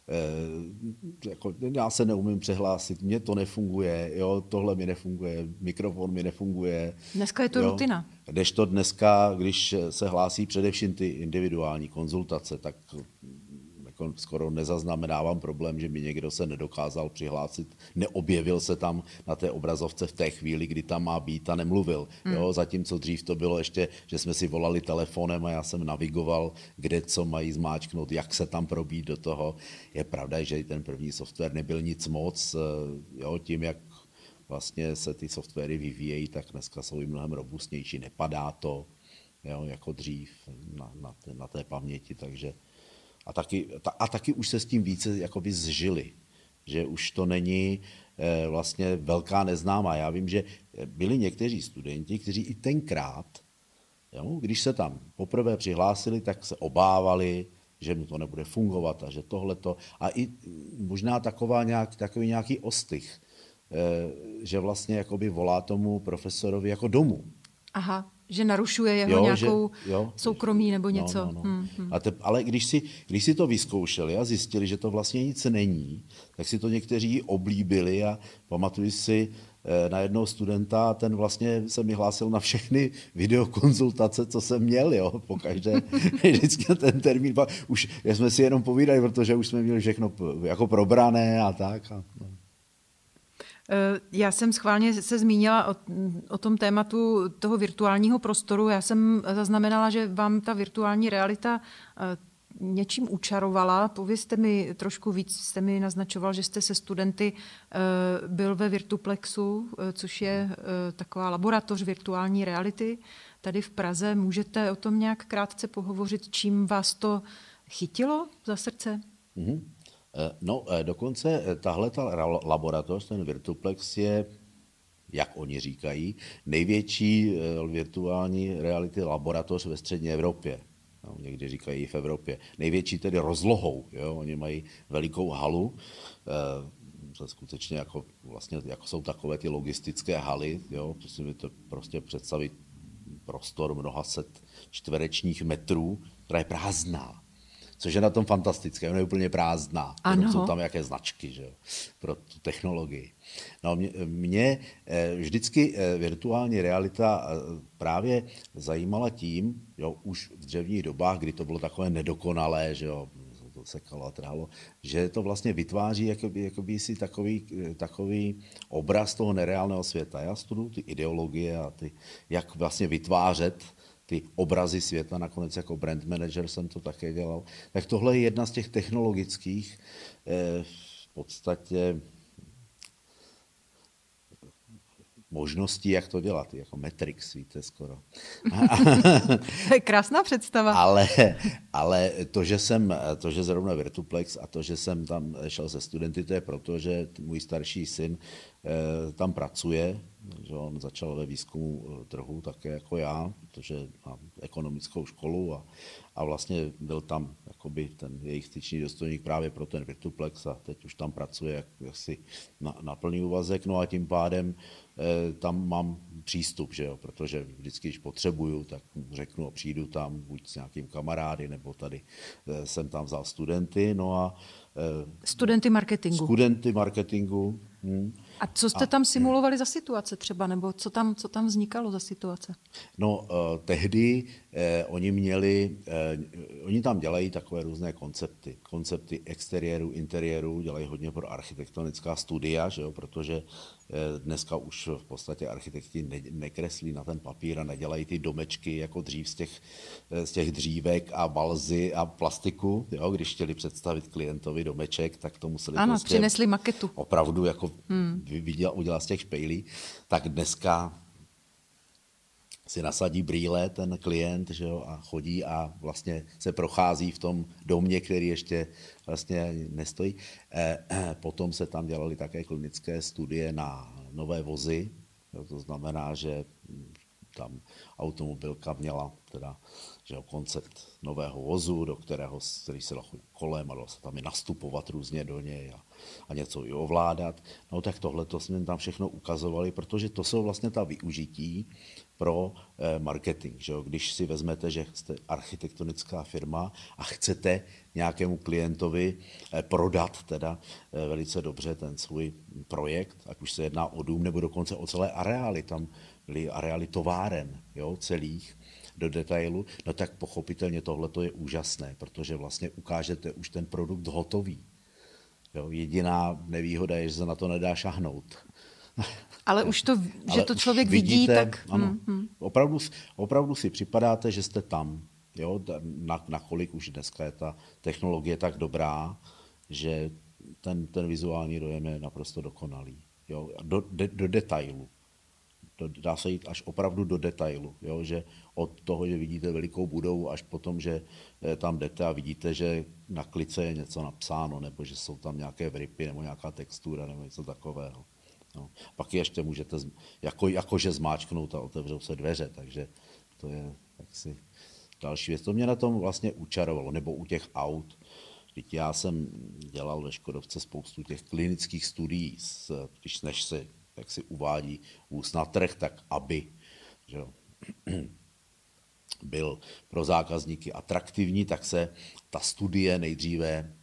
Eh, jako, já se neumím přehlásit, mně to nefunguje, jo, tohle mi nefunguje, mikrofon mi nefunguje. Dneska je to jo. rutina. Když to dneska, když se hlásí především ty individuální konzultace, tak skoro nezaznamenávám problém, že mi někdo se nedokázal přihlásit, neobjevil se tam na té obrazovce v té chvíli, kdy tam má být a nemluvil. Hmm. Jo, zatímco dřív to bylo ještě, že jsme si volali telefonem a já jsem navigoval, kde co mají zmáčknout, jak se tam probít do toho. Je pravda, že ten první software nebyl nic moc, eh, jo, tím, jak vlastně se ty softwary vyvíjejí, tak dneska jsou i mnohem robustnější, nepadá to, jo, jako dřív na, na, té, na té paměti, takže a taky, a taky už se s tím více jakoby zžili, že už to není eh, vlastně velká neznámá. Já vím, že byli někteří studenti, kteří i tenkrát, jo, když se tam poprvé přihlásili, tak se obávali, že mu to nebude fungovat a že tohle to. A i možná taková nějak, takový nějaký ostych, eh, že vlastně jakoby volá tomu profesorovi jako domů. Aha že narušuje jeho jo, nějakou že, jo, soukromí nebo no, něco. No, no, no. Hmm, hmm. A te, ale když si, když si to vyzkoušeli a zjistili, že to vlastně nic není, tak si to někteří oblíbili a pamatuju si eh, na jednoho studenta, ten vlastně se mi hlásil na všechny videokonzultace, co jsem měl, jo, po každé, vždycky ten termín, už jsme si jenom povídali, protože už jsme měli všechno jako probrané a tak. A, no. Eh, já jsem schválně se zmínila o, o tom tématu toho virtuálního prostoru. Já jsem zaznamenala, že vám ta virtuální realita eh, něčím učarovala. Povězte mi trošku víc. Jste mi naznačoval, že jste se studenty eh, byl ve Virtuplexu, což je taková laboratoř virtuální reality tady v Praze. Můžete o tom nějak krátce pohovořit, čím vás to chytilo za srdce? Mm-hmm. No, dokonce tahle ta laboratoř, ten Virtuplex je jak oni říkají, největší virtuální reality laboratoř ve střední Evropě. No, někdy říkají v Evropě. Největší tedy rozlohou. Jo? Oni mají velikou halu, to skutečně jako, vlastně, jako jsou takové ty logistické haly, jo? si to prostě představit prostor mnoha set čtverečních metrů, která je prázdná. Což je na tom fantastické, ona je úplně prázdná. Ano. Jsou tam jaké značky že jo, pro tu technologii. No, mě, mě eh, vždycky eh, virtuální realita eh, právě zajímala tím, jo, už v dřevních dobách, kdy to bylo takové nedokonalé, že jo, to sekalo a trhalo, že to vlastně vytváří jakoby, jakoby si takový, takový obraz toho nereálného světa. Já studuju ty ideologie a ty, jak vlastně vytvářet ty obrazy světa, nakonec jako brand manager jsem to také dělal. Tak tohle je jedna z těch technologických eh, v podstatě možností, jak to dělat, jako Matrix, víte, skoro. to je krásná představa. ale, ale to, že jsem, to, že zrovna Virtuplex a to, že jsem tam šel se studenty, to je proto, že můj starší syn eh, tam pracuje, že on začal ve výzkumu eh, trhu také jako já, protože mám ekonomickou školu a, a vlastně byl tam jakoby ten jejich styčný dostojník právě pro ten Virtuplex a teď už tam pracuje jak, jaksi na, na plný úvazek, no a tím pádem eh, tam mám přístup, že jo, protože vždycky, když potřebuju, tak řeknu a přijdu tam buď s nějakým kamarády, nebo tady eh, jsem tam vzal studenty, no a eh, Studenty marketingu. Studenty marketingu. Hm. A co jste a, tam simulovali za situace třeba, nebo co tam, co tam vznikalo za situace? No, uh, tehdy eh, oni měli, eh, oni tam dělají takové různé koncepty. Koncepty exteriéru, interiéru, dělají hodně pro architektonická studia, že jo, protože Eh, dneska už v podstatě architekti ne, nekreslí na ten papír a nedělají ty domečky jako dřív z těch, eh, z těch dřívek a balzy a plastiku. Jo? Když chtěli představit klientovi domeček, tak to museli ano, prostě přinesli maketu. opravdu jako hmm. viděl, udělat z těch špejlí. Tak dneska si nasadí brýle ten klient že jo, a chodí a vlastně se prochází v tom domě, který ještě vlastně nestojí. Eh, potom se tam dělaly také klinické studie na nové vozy, jo, to znamená, že tam automobilka měla teda že jo, koncept nového vozu, do kterého který se dal kolem a dalo se tam i nastupovat různě do něj a, a něco i ovládat. No tak tohle to jsme tam všechno ukazovali, protože to jsou vlastně ta využití pro eh, marketing. Že jo? Když si vezmete, že jste architektonická firma a chcete nějakému klientovi eh, prodat teda eh, velice dobře ten svůj projekt, ať už se jedná o dům nebo dokonce o celé areály, tam byly areály továren jo, celých, do detailu, no tak pochopitelně tohle je úžasné, protože vlastně ukážete už ten produkt hotový. Jo, jediná nevýhoda je, že se na to nedá šahnout. Ale už to, že to člověk vidíte, vidí, tak... Ano, hmm, hmm. Opravdu, opravdu si připadáte, že jste tam. Jo? Na, nakolik už dneska je ta technologie tak dobrá, že ten, ten vizuální dojem je naprosto dokonalý. Jo? Do, de, do detailu. Do, dá se jít až opravdu do detailu. Jo? Že od toho, že vidíte velikou budovu, až potom, že eh, tam jdete a vidíte, že na klice je něco napsáno, nebo že jsou tam nějaké vrypy, nebo nějaká textura, nebo něco takového. No. Pak ještě můžete jako, jakože zmáčknout a otevřou se dveře, takže to je jaksi další věc. To mě na tom vlastně učarovalo, nebo u těch aut. Teď já jsem dělal ve Škodovce spoustu těch klinických studií, když než se jak si uvádí vůz na trh, tak aby že byl pro zákazníky atraktivní, tak se ta studie nejdříve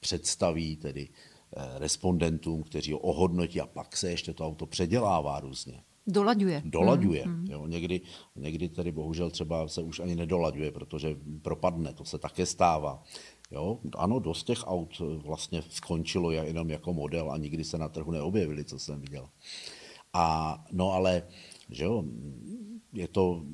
představí tedy Eh, respondentům, kteří ho ohodnotí a pak se ještě to auto předělává různě. Dolaďuje. Dolaďuje. Hmm. Jo, někdy, někdy tedy bohužel třeba se už ani nedolaďuje, protože propadne, to se také stává. Jo, ano, dost těch aut vlastně skončilo jenom jako model a nikdy se na trhu neobjevili, co jsem viděl. A no ale, že jo, je to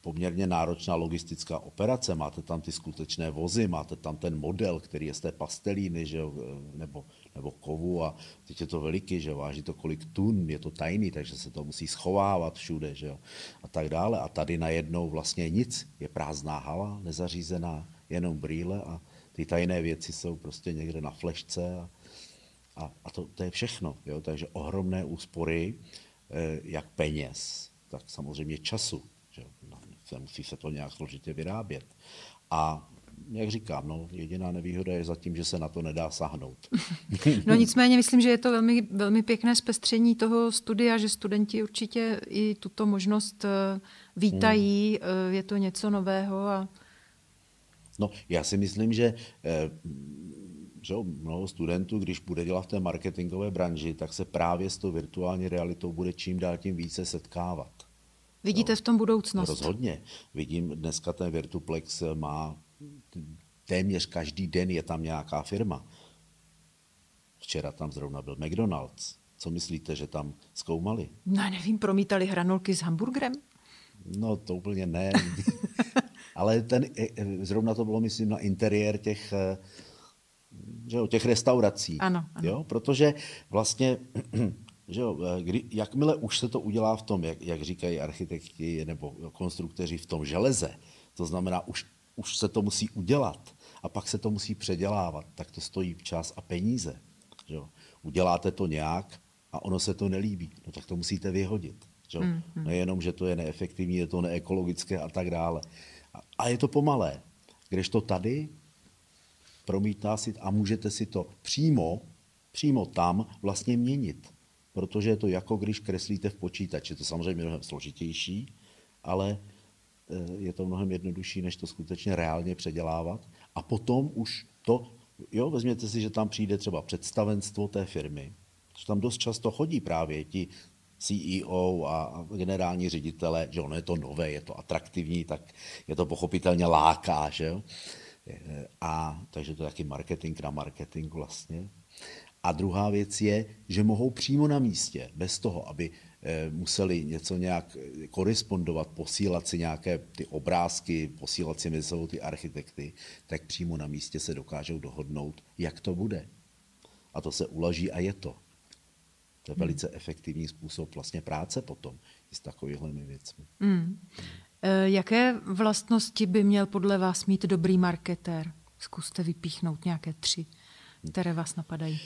poměrně náročná logistická operace, máte tam ty skutečné vozy, máte tam ten model, který je z té pastelíny, že jo, nebo nebo kovu a teď je to veliký, že váží to kolik tun, je to tajný, takže se to musí schovávat všude, že jo, a tak dále. A tady najednou vlastně nic, je prázdná hala, nezařízená, jenom brýle a Ty tajné věci jsou prostě někde na flešce a, a, a to, to je všechno. Jo? Takže ohromné úspory, eh, jak peněz, tak samozřejmě času. Že? No, musí se to nějak složitě vyrábět. A jak říkám, no, jediná nevýhoda je zatím, že se na to nedá sahnout. No nicméně myslím, že je to velmi, velmi pěkné zpestření toho studia, že studenti určitě i tuto možnost eh, vítají, hmm. je to něco nového. A... No, já si myslím, že eh, že mnoho studentů, když bude dělat v té marketingové branži, tak se právě s tou virtuální realitou bude čím dál tím více setkávat. Vidíte no, v tom budoucnost? Rozhodně. Vidím, dneska ten Virtuplex má téměř každý den je tam nějaká firma. Včera tam zrovna byl McDonald's. Co myslíte, že tam zkoumali? No nevím, promítali hranolky s hamburgerem? No to úplně ne. Ale ten, e, e, zrovna to bylo, myslím, na interiér těch, e, že jo, těch restaurací. Ano, ano. Jo? Protože vlastně, že jo, kdy, jakmile už se to udělá v tom, jak, jak říkají architekti nebo konstruktoři v tom železe, to znamená, už už se to musí udělat a pak se to musí předělávat, tak to stojí čas a peníze. Že jo? Uděláte to nějak a ono se to nelíbí, no tak to musíte vyhodit. Že jo? Mm-hmm. Nejenom, že to je neefektivní, je to neekologické a tak dále. A, je to pomalé. Když to tady promítá si a můžete si to přímo, přímo tam vlastně měnit. Protože je to jako když kreslíte v počítači. To samozřejmě mnohem složitější, ale Eh, je to mnohem jednodušší, než to skutečně reálně předělávat. A potom už to, jo, vezměte si, že tam přijde třeba představenstvo té firmy, že tam dost často chodí právě ti CEO a generální ředitele, že ono je to nové, je to atraktivní, tak je to pochopitelně láká, že jo? A takže to je taky marketing na marketing vlastně. A druhá věc je, že mohou přímo na místě, bez toho, aby Eh, museli něco nějak eh, korespondovat, posílat si nějaké ty obrázky, posílat si mezi sebou ty architekty, tak přímo na místě se dokážou dohodnout, jak to bude. A to se uloží a je to. To je hmm. velice efektivní způsob vlastně práce potom i s takovými věcmi. Hmm. E, jaké vlastnosti by měl podle vás mít dobrý marketér? Zkuste vypíchnout nějaké tři, které vás napadají.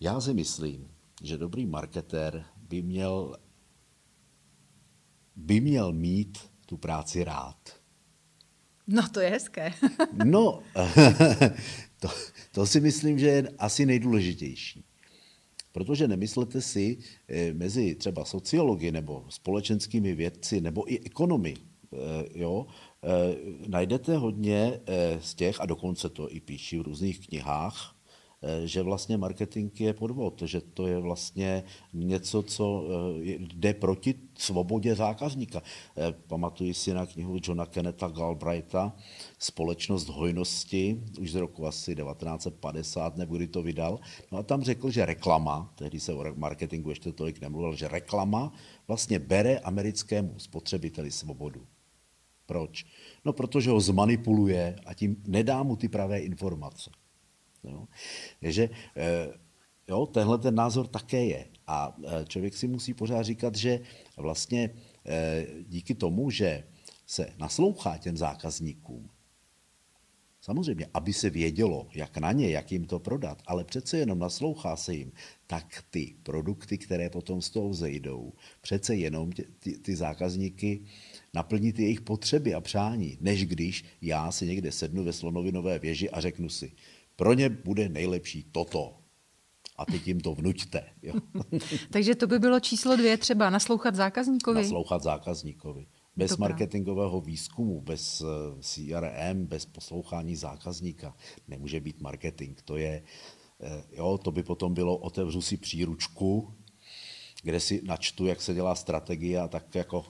Já si myslím, že dobrý marketér by měl by měl mít tu práci rád. No, to je hezké. no, to, to si myslím, že je asi nejdůležitější. Protože nemyslete si, eh, mezi třeba sociologi nebo společenskými vědci nebo i ekonomy, eh, jo, eh, najdete hodně z těch, a dokonce to i píší v různých knihách, že vlastně marketing je podvod, že to je vlastně něco, co eh, jde proti svobodě zákazníka. Eh, pamatuji si na knihu Johna Kenneta Galbraitha Společnost hojnosti, už z roku asi 1950, nebo kdy to vydal. No a tam řekl, že reklama, tehdy se o marketingu ještě tolik nemluvil, že reklama vlastně bere americkému spotřebiteli svobodu. Proč? No, protože ho zmanipuluje a tím nedá mu ty pravé informace. Jo. Takže eh, jo, tenhle ten názor také je. A eh, člověk si musí pořád říkat, že vlastně eh, díky tomu, že se naslouchá těm zákazníkům, Samozřejmě, aby se vědělo, jak na ně, jak jim to prodat, ale přece jenom naslouchá se jim, tak ty produkty, které potom z toho zejdou, přece jenom ty, ty, ty zákazníky naplní ty jejich potřeby a přání, než když já si někde sednu ve slonovinové věži a řeknu si, pro ně bude nejlepší toto. A teď jim to vnuďte. Jo. Takže to by bylo číslo dvě třeba, naslouchat zákazníkovi? Naslouchat zákazníkovi. Bez Dobrá. marketingového výzkumu, bez eh, CRM, bez poslouchání zákazníka nemůže být marketing. To je, eh, jo, to by potom bylo, otevřu si příručku, kde si načtu, jak se dělá strategie a tak jako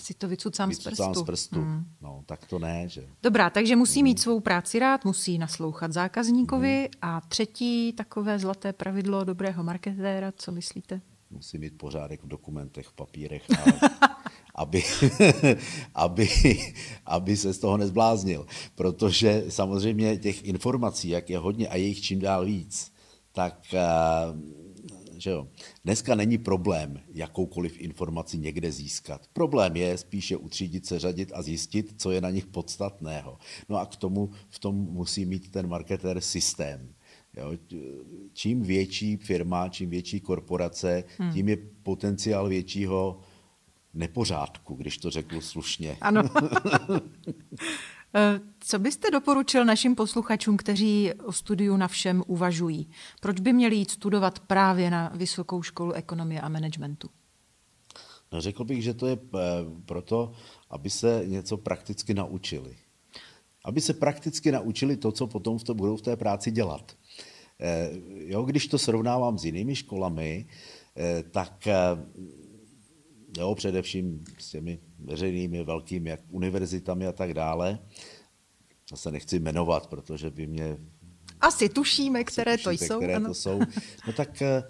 si to vycucám, vycucám z prstu. Z prstu. Hmm. No, tak to ne, že? Dobrá, takže musí mít svou práci rád, musí naslouchat zákazníkovi hmm. a třetí takové zlaté pravidlo dobrého marketéra, co myslíte? Musí mít pořádek v dokumentech, v papírech, a, aby, aby, aby se z toho nezbláznil. Protože samozřejmě těch informací, jak je hodně a je jich čím dál víc, tak že jo, dneska není problém jakoukoliv informaci někde získat. Problém je spíše utřídit se, řadit a zjistit, co je na nich podstatného. No a k tomu v tom musí mít ten marketer systém. Jo, čím větší firma, čím větší korporace, hmm. tím je potenciál většího nepořádku, když to řeknu slušně. Ano. Eh, co byste doporučil našim posluchačům, kteří o studiu na všem uvažují? Proč by měli jít studovat právě na Vysokou školu ekonomie a managementu? No, řekl bych, že to je eh, proto, aby se něco prakticky naučili. Aby se prakticky naučili to, co potom v to budou v té práci dělat. Eh, jo, když to srovnávám s jinými školami, tak jo, především s těmi veřejnými velkými jak univerzitami a tak dále. Já se nechci jmenovat, protože by mě asi tušíme, které asi tušíte, to jsou. Které ano. to jsou. No tak eh,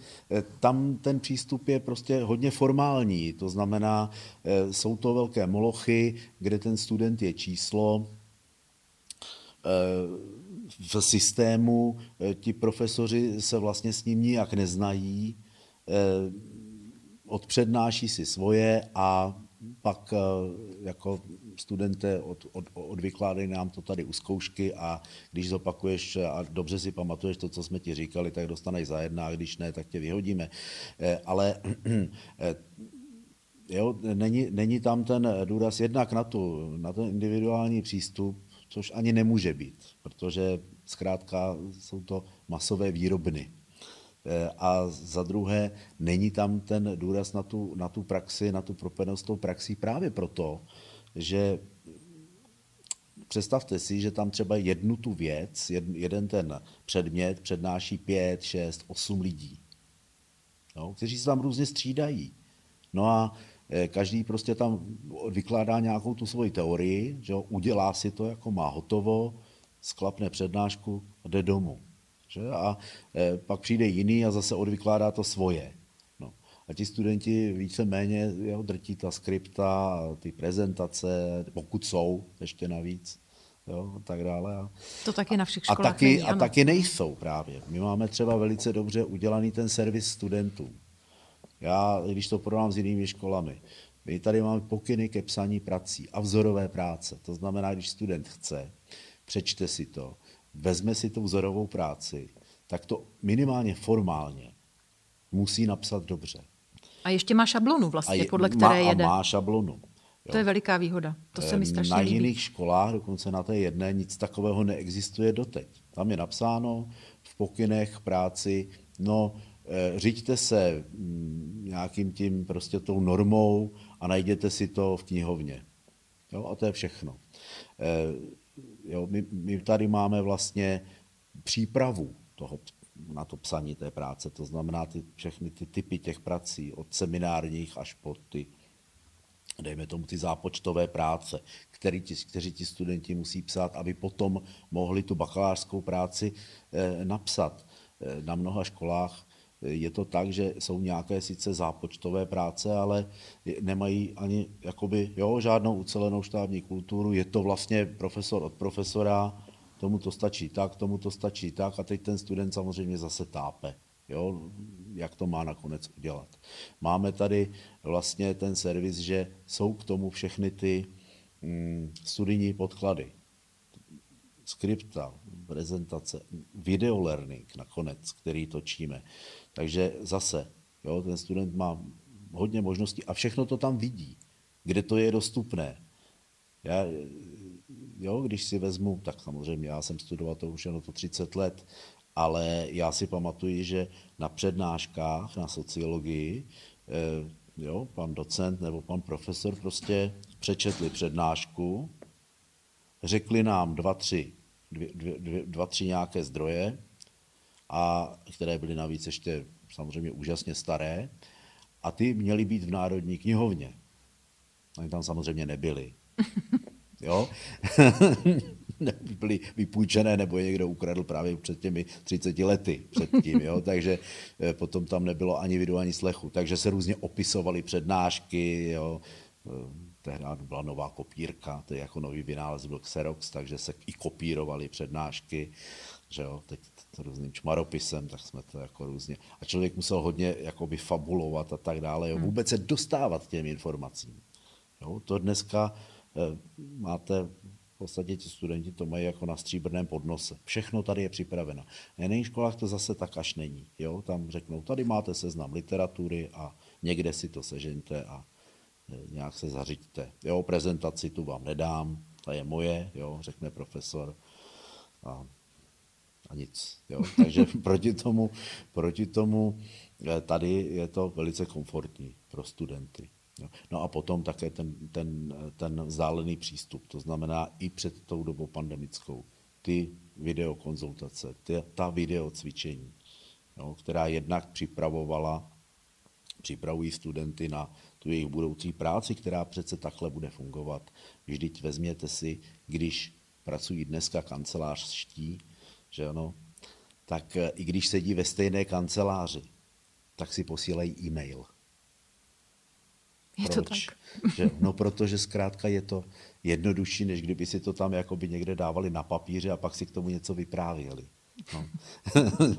tam ten přístup je prostě hodně formální. To znamená, eh, jsou to velké molochy, kde ten student je číslo. Eh, v systému ti profesoři se vlastně s ním nijak neznají odpřednáší si svoje a pak eh, jako studenté od, od, odvykládají nám to tady u zkoušky a když zopakuješ a dobře si pamatuješ to, co jsme ti říkali, tak dostaneš za jedna a když ne, tak tě vyhodíme. Eh, ale jo, není, není tam ten důraz jednak na, tu, na ten individuální přístup, což ani nemůže být, protože zkrátka jsou to masové výrobny. Eh, a za druhé, není tam ten důraz na tu, na tu praxi, na tu propojenost tou praxí právě proto, že představte si, že tam třeba jednu tu věc, jeden ten předmět přednáší pět, šest, osm lidí, no, kteří se tam různě střídají. No a eh, každý prostě tam vykládá nějakou tu svoji teorii, že jo, udělá si to, jako má hotovo, sklapne přednášku a jde domů. Že? A e, pak přijde jiný a zase odvykládá to svoje. No. A ti studenti víceméně jo, drtí ta skripta, ty prezentace, pokud jsou ještě navíc. Jo, a tak dále. A, to taky na všech školách a taky, není, a taky nejsou právě. My máme třeba velice dobře udělaný ten servis studentů. Já, když to porovnám s jinými školami, my tady máme pokyny ke psaní prací a vzorové práce. To znamená, když student chce, přečte si to, vezme si tu vzorovou práci, tak to minimálně formálně musí napsat dobře. A ještě má šablonu vlastně, je, podle které má, jede. A má šablonu. Jo. To je veliká výhoda. To se mi strašně Na líbí. jiných školách, dokonce na té jedné, nic takového neexistuje doteď. Tam je napsáno v pokynech práci, no, eh, řiďte se mm, nějakým tím prostě tou normou a najděte si to v knihovně. Jo, a to je všechno. Jo, my, my tady máme vlastně přípravu toho, na to psaní té práce, to znamená ty, všechny ty typy těch prací, od seminárních až po ty, dejme tomu, ty zápočtové práce, který ti, kteří ti studenti musí psát, aby potom mohli tu bakalářskou práci eh, napsat. Eh, na mnoha školách je to tak, že jsou nějaké sice zápočtové práce, ale nemají ani jakoby, jo, žádnou ucelenou štábní kulturu. Je to vlastně profesor od profesora, tomu to stačí tak, tomu to stačí tak a teď ten student samozřejmě zase tápe. Jo, jak to má nakonec udělat. Máme tady vlastně ten servis, že jsou k tomu všechny ty mm, studijní podklady. Skripta, prezentace, videolearning nakonec, který točíme. Takže zase, jo, ten student má hodně možností a všechno to tam vidí, kde to je dostupné. Já, jo, když si vezmu, tak samozřejmě já jsem studoval to už jenom to 30 let, ale já si pamatuju, že na přednáškách na sociologii eh, jo, pan docent nebo pan profesor prostě přečetli přednášku, řekli nám dva, tři, dvě, dvě, dva, tři nějaké zdroje a které byly navíc ještě samozřejmě úžasně staré, a ty měly být v Národní knihovně. Oni tam samozřejmě nebyly. Jo? byly vypůjčené nebo je někdo ukradl právě před těmi 30 lety předtím, jo? takže eh, potom tam nebylo ani vidu, ani slechu. Takže se různě opisovaly přednášky, jo? Eh, tehdy byla nová kopírka, to je jako nový vynález byl Xerox, takže se i kopírovaly přednášky, že jo, teď různým čmaropisem, tak jsme to jako různě. A člověk musel hodně jakoby fabulovat a tak dále, jo, hmm. vůbec se dostávat těm informacím. Jo, to dneska eh, máte v podstatě ti studenti to mají jako na stříbrném podnose. Všechno tady je připraveno. Na jiných školách to zase tak až není. Jo? Tam řeknou, tady máte seznam literatury a někde si to sežeňte a e, nějak se zařiďte. Jo, prezentaci tu vám nedám, ta je moje, jo, řekne profesor. A, a nic. Jo. Takže proti tomu, proti tomu e, tady je to velice komfortní pro studenty. No a potom také ten, ten, ten vzdálený přístup, to znamená i před tou dobou pandemickou, ty videokonzultace, ty, ta videocvičení, jo, která jednak připravovala, připravují studenty na tu jejich budoucí práci, která přece takhle bude fungovat. Vždyť vezměte si, když pracují dneska kancelářští, že ano, tak i když sedí ve stejné kanceláři, tak si posílají e-mail je Proč? to tak. Že, no protože zkrátka je to jednodušší, než kdyby si to tam jakoby někde dávali na papíře a pak si k tomu něco vyprávěli. No.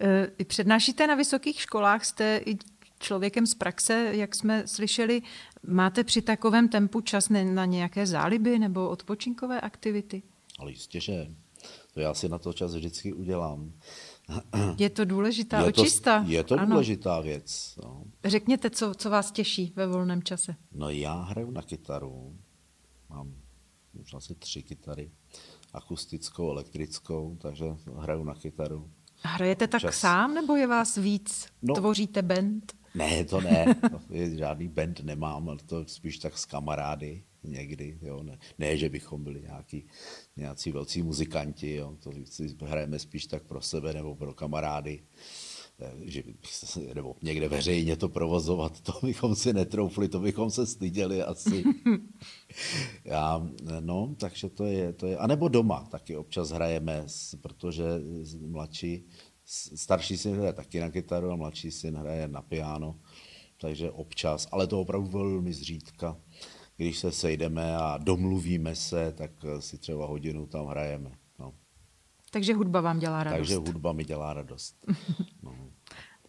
E, přednášíte na vysokých školách, jste i člověkem z praxe, jak jsme slyšeli. Máte při takovém tempu čas na nějaké záliby nebo odpočinkové aktivity? Ale jistě, že to já si na to čas vždycky udělám. Je to důležitá je to, očista. Je to ano. důležitá věc. No. Řekněte, co, co vás těší ve volném čase. No já hraju na kytaru. Mám už asi tři kytary. Akustickou, elektrickou, takže hraju na kytaru. Hrajete tak Čas. sám, nebo je vás víc? No, Tvoříte band? Ne, to ne. Žádný band nemám, ale to spíš tak s kamarády někdy. Jo. Ne, ne, že bychom byli nějaký, nějací velcí muzikanti, jo. to si hrajeme spíš tak pro sebe nebo pro kamarády. Eh, že, nebo někde veřejně to provozovat, to bychom si netroufli, to bychom se styděli asi. Já, no, takže to je, to je, a nebo doma taky občas hrajeme, protože mladší, starší syn hraje taky na kytaru a mladší syn hraje na piano, takže občas, ale to opravdu velmi zřídka když se sejdeme a domluvíme se, tak si třeba hodinu tam hrajeme. No. Takže hudba vám dělá radost. Takže hudba mi dělá radost. No.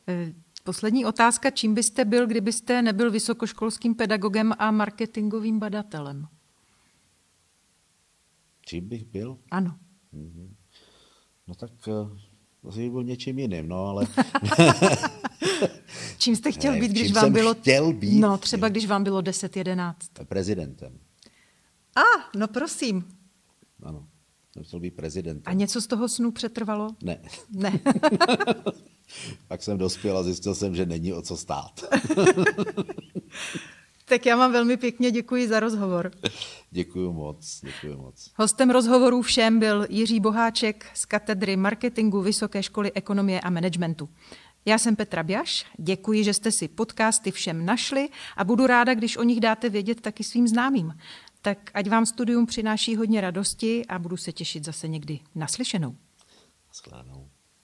Eh, poslední otázka. Čím byste byl, kdybyste nebyl vysokoškolským pedagogem a marketingovým badatelem? Čím bych byl? Ano. Mm-hmm. No tak asi bych byl něčím jiným, no ale... Čím jste chtěl být, když vám bylo... chtěl být? No, třeba když vám bylo 10-11. Prezidentem. A, ah, no prosím. Ano, jsem chtěl být prezidentem. A něco z toho snu přetrvalo? Ne. Ne. Pak jsem dospěl a zjistil jsem, že není o co stát. tak já vám velmi pěkně děkuji za rozhovor. Děkuji moc, děkuji moc. Hostem rozhovoru všem byl Jiří Boháček z katedry marketingu Vysoké školy ekonomie a managementu. Já jsem Petra Bjaš, děkuji, že jste si podcasty všem našli a budu ráda, když o nich dáte vědět taky svým známým. Tak ať vám studium přináší hodně radosti a budu se těšit zase někdy naslyšenou. Naschledanou.